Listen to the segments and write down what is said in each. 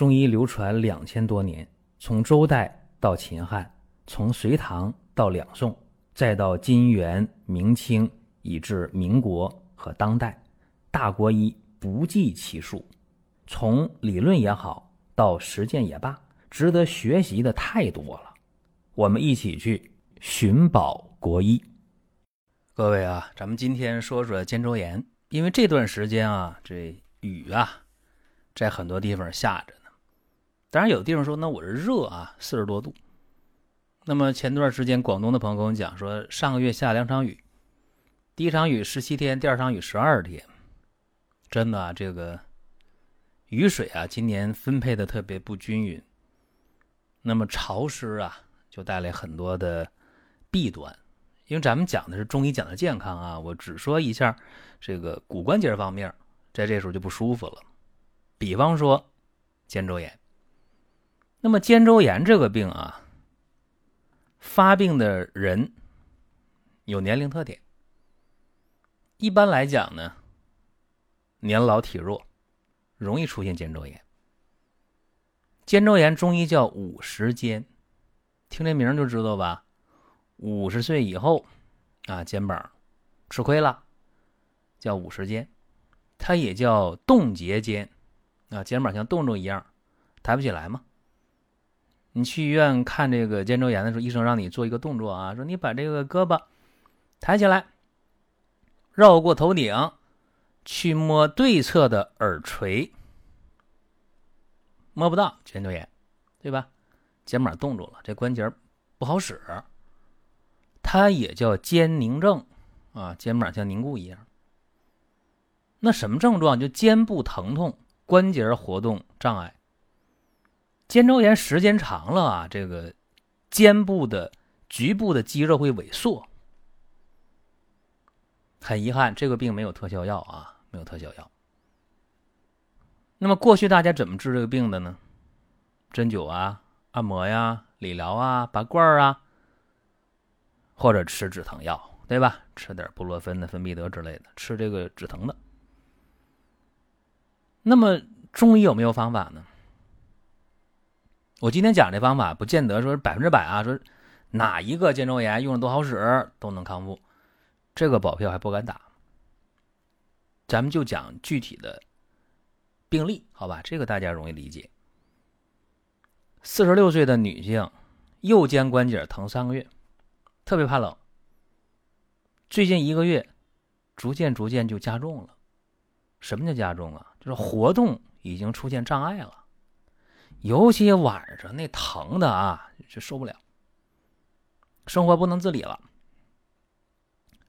中医流传两千多年，从周代到秦汉，从隋唐到两宋，再到金元明清，以至民国和当代，大国医不计其数。从理论也好，到实践也罢，值得学习的太多了。我们一起去寻宝国医。各位啊，咱们今天说说肩周炎，因为这段时间啊，这雨啊，在很多地方下着。当然，有的地方说，那我是热啊，四十多度。那么前段时间，广东的朋友跟我讲说，上个月下两场雨，第一场雨十七天，第二场雨十二天。真的啊，这个雨水啊，今年分配的特别不均匀。那么潮湿啊，就带来很多的弊端。因为咱们讲的是中医讲的健康啊，我只说一下这个骨关节方面，在这时候就不舒服了。比方说肩周炎。那么肩周炎这个病啊，发病的人有年龄特点。一般来讲呢，年老体弱，容易出现肩周炎。肩周炎中医叫五十肩，听这名就知道吧。五十岁以后啊，肩膀吃亏了，叫五十肩。它也叫冻结肩啊，肩膀像冻住一样，抬不起来嘛。你去医院看这个肩周炎的时候，医生让你做一个动作啊，说你把这个胳膊抬起来，绕过头顶，去摸对侧的耳垂，摸不到肩周炎，对吧？肩膀冻住了，这关节不好使，它也叫肩凝症啊，肩膀像凝固一样。那什么症状？就肩部疼痛，关节活动障碍。肩周炎时间长了啊，这个肩部的局部的肌肉会萎缩。很遗憾，这个病没有特效药啊，没有特效药。那么过去大家怎么治这个病的呢？针灸啊、按摩呀、理疗啊、拔罐啊，或者吃止疼药，对吧？吃点布洛芬的、芬必得之类的，吃这个止疼的。那么中医有没有方法呢？我今天讲这方法，不见得说百分之百啊，说哪一个肩周炎用的都好使，都能康复，这个保票还不敢打。咱们就讲具体的病例，好吧？这个大家容易理解。四十六岁的女性，右肩关节疼三个月，特别怕冷。最近一个月，逐渐逐渐就加重了。什么叫加重啊？就是活动已经出现障碍了。尤其晚上那疼的啊，就受不了，生活不能自理了。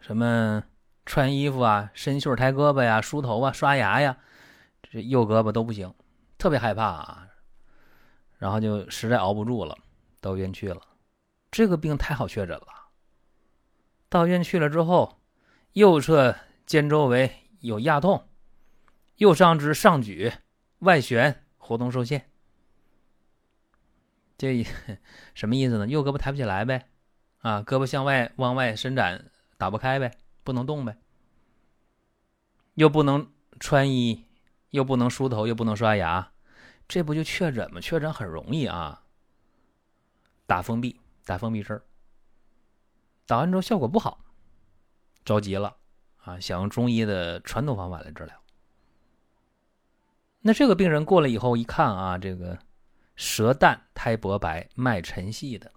什么穿衣服啊、伸袖抬胳膊呀、梳头啊、刷牙呀，这右胳膊都不行，特别害怕啊。然后就实在熬不住了，到医院去了。这个病太好确诊了。到医院去了之后，右侧肩周围有压痛，右上肢上举、外旋活动受限。这什么意思呢？右胳膊抬不起来呗，啊，胳膊向外往外伸展打不开呗，不能动呗，又不能穿衣，又不能梳头，又不能刷牙，这不就确诊吗？确诊很容易啊，打封闭，打封闭针，打完之后效果不好，着急了啊，想用中医的传统方法来治疗。那这个病人过来以后一看啊，这个。舌淡苔薄白，脉沉细的，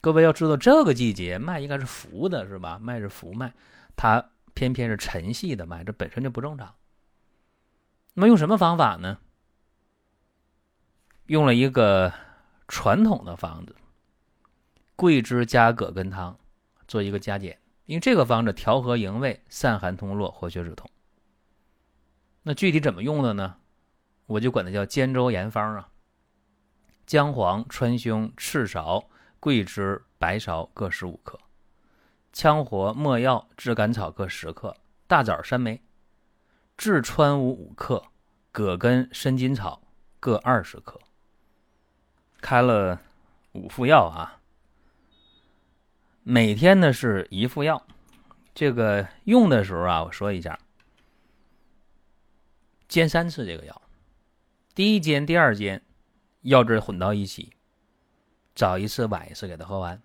各位要知道，这个季节脉应该是浮的，是吧？脉是浮脉，它偏偏是沉细的脉，这本身就不正常。那么用什么方法呢？用了一个传统的方子，桂枝加葛根汤，做一个加减。因为这个方子调和营卫，散寒通络，活血止痛。那具体怎么用的呢？我就管它叫肩周炎方啊。姜黄、川芎、赤芍、桂枝、白芍各十五克，羌活、没药、炙甘草各十克，大枣、山梅、炙川乌五克，葛根、生筋草各二十克。开了五副药啊，每天呢是一副药。这个用的时候啊，我说一下，煎三次这个药，第一煎、第二煎。药汁混到一起，早一次晚一次给它喝完。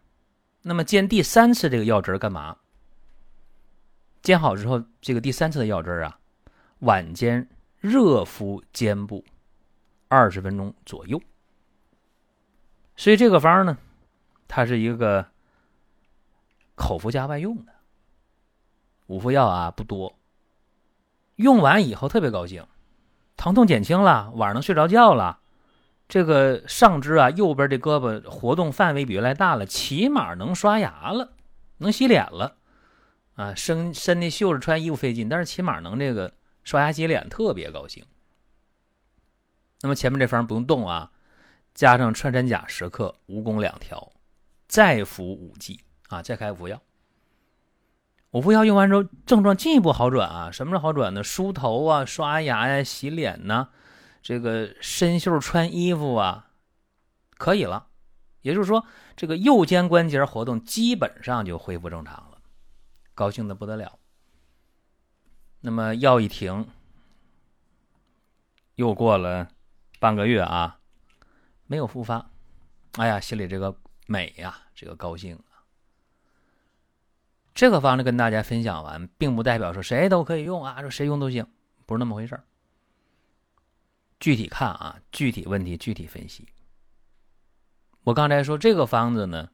那么煎第三次这个药汁干嘛？煎好之后，这个第三次的药汁啊，晚间热敷肩部二十分钟左右。所以这个方呢，它是一个口服加外用的五副药啊，不多。用完以后特别高兴，疼痛减轻了，晚上能睡着觉了。这个上肢啊，右边这胳膊活动范围比原来大了，起码能刷牙了，能洗脸了，啊，身身那袖子穿衣服费劲，但是起码能这个刷牙洗脸，特别高兴。那么前面这方不用动啊，加上穿山甲十克，蜈蚣两条，再服五剂啊，再开五副药。五服药用完之后，症状进一步好转啊，什么是好转呢？梳头啊，刷牙呀，洗脸呢。这个伸袖穿衣服啊，可以了，也就是说，这个右肩关节活动基本上就恢复正常了，高兴的不得了。那么药一停，又过了半个月啊，没有复发，哎呀，心里这个美呀，这个高兴啊。这个方子跟大家分享完，并不代表说谁都可以用啊，说谁用都行，不是那么回事儿。具体看啊，具体问题具体分析。我刚才说这个方子呢，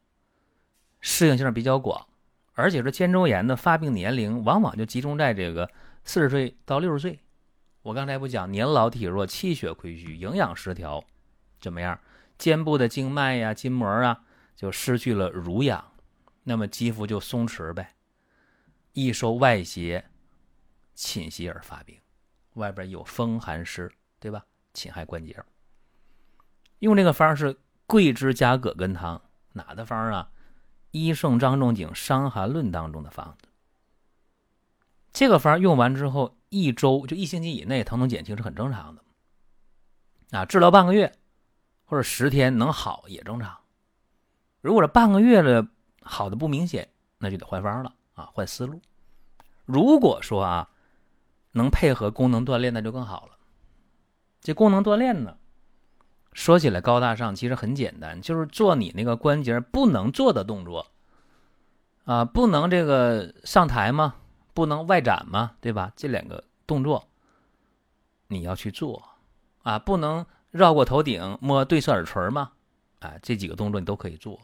适应性比较广，而且说肩周炎的发病年龄往往就集中在这个四十岁到六十岁。我刚才不讲年老体弱、气血亏虚、营养失调，怎么样？肩部的静脉呀、筋膜啊就失去了濡养，那么肌肤就松弛呗，易受外邪侵袭而发病，外边有风寒湿，对吧？侵害关节，用这个方是桂枝加葛根汤，哪的方啊？医圣张仲景《伤寒论》当中的方子。这个方用完之后，一周就一星期以内，疼痛减轻是很正常的。啊，治疗半个月或者十天能好也正常。如果是半个月了好的不明显，那就得换方了啊，换思路。如果说啊能配合功能锻炼，那就更好了。这功能锻炼呢，说起来高大上，其实很简单，就是做你那个关节不能做的动作，啊，不能这个上台吗？不能外展吗？对吧？这两个动作你要去做，啊，不能绕过头顶摸对侧耳垂吗？啊，这几个动作你都可以做，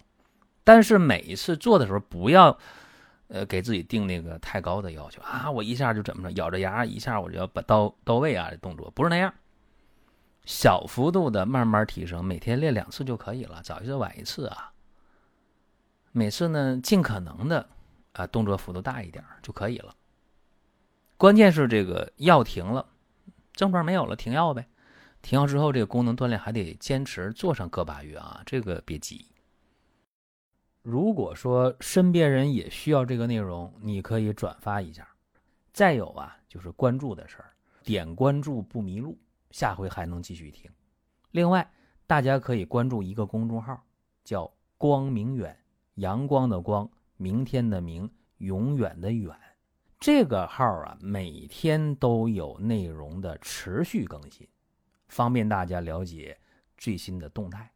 但是每一次做的时候，不要呃给自己定那个太高的要求啊，我一下就怎么着，咬着牙一下我就要把到到位啊，这动作不是那样。小幅度的慢慢提升，每天练两次就可以了，早一次晚一次啊。每次呢，尽可能的啊，动作幅度大一点就可以了。关键是这个药停了，症状没有了，停药呗。停药之后，这个功能锻炼还得坚持做上个把月啊，这个别急。如果说身边人也需要这个内容，你可以转发一下。再有啊，就是关注的事儿，点关注不迷路。下回还能继续听。另外，大家可以关注一个公众号，叫“光明远”，阳光的光，明天的明，永远的远。这个号啊，每天都有内容的持续更新，方便大家了解最新的动态。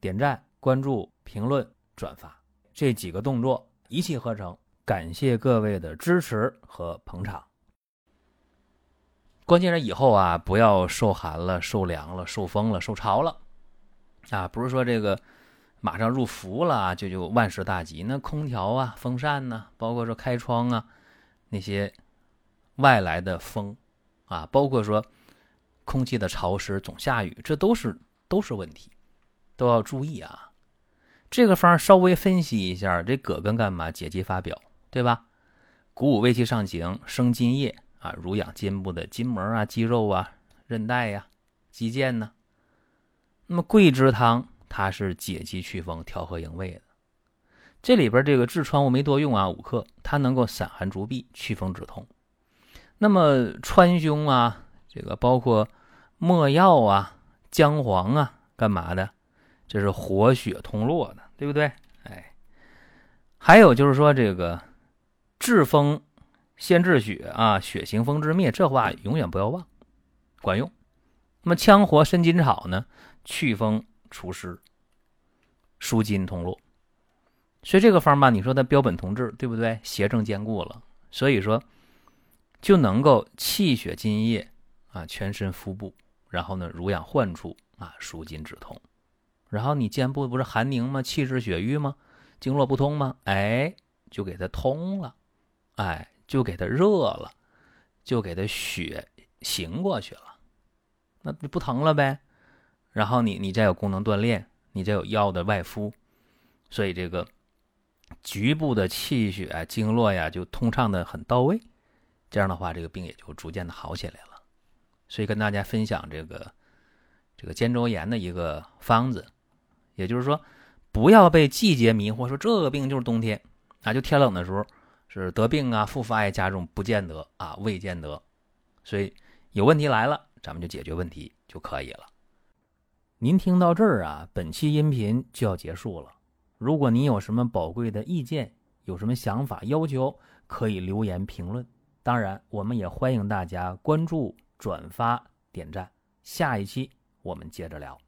点赞、关注、评论、转发这几个动作一气呵成。感谢各位的支持和捧场。关键是以后啊，不要受寒了、受凉了、受风了、受潮了，啊，不是说这个马上入伏了就就万事大吉。那空调啊、风扇呢，包括说开窗啊，那些外来的风啊，包括说空气的潮湿、总下雨，这都是都是问题，都要注意啊。这个方稍微分析一下，这葛根干嘛？解肌发表，对吧？鼓舞胃气上行，生津液。啊，濡养肩部的筋膜啊、肌肉啊、韧带呀、肌腱呢。那么桂枝汤它是解肌祛风、调和营卫的。这里边这个痔疮我没多用啊，五克，它能够散寒逐痹、祛风止痛。那么川芎啊，这个包括没药啊、姜黄啊，干嘛的？这是活血通络的，对不对？哎，还有就是说这个治风。先治血啊，血行风之灭，这话永远不要忘，管用。那么羌活生筋草呢，祛风除湿、舒筋通络。所以这个方吧，你说它标本同治，对不对？邪正兼顾了，所以说就能够气血津液啊，全身腹部，然后呢，濡养患处啊，舒筋止痛。然后你肩部不是寒凝吗？气滞血瘀吗？经络不通吗？哎，就给它通了，哎，就给它热了，就给它血行过去了，那不疼了呗？然后你你再有功能锻炼，你再有药的外敷，所以这个。局部的气血经络呀，就通畅的很到位，这样的话，这个病也就逐渐的好起来了。所以跟大家分享这个这个肩周炎的一个方子，也就是说，不要被季节迷惑，说这个病就是冬天啊，就天冷的时候是得病啊，复发呀加重，不见得啊，未见得。所以有问题来了，咱们就解决问题就可以了。您听到这儿啊，本期音频就要结束了。如果您有什么宝贵的意见，有什么想法要求，可以留言评论。当然，我们也欢迎大家关注、转发、点赞。下一期我们接着聊。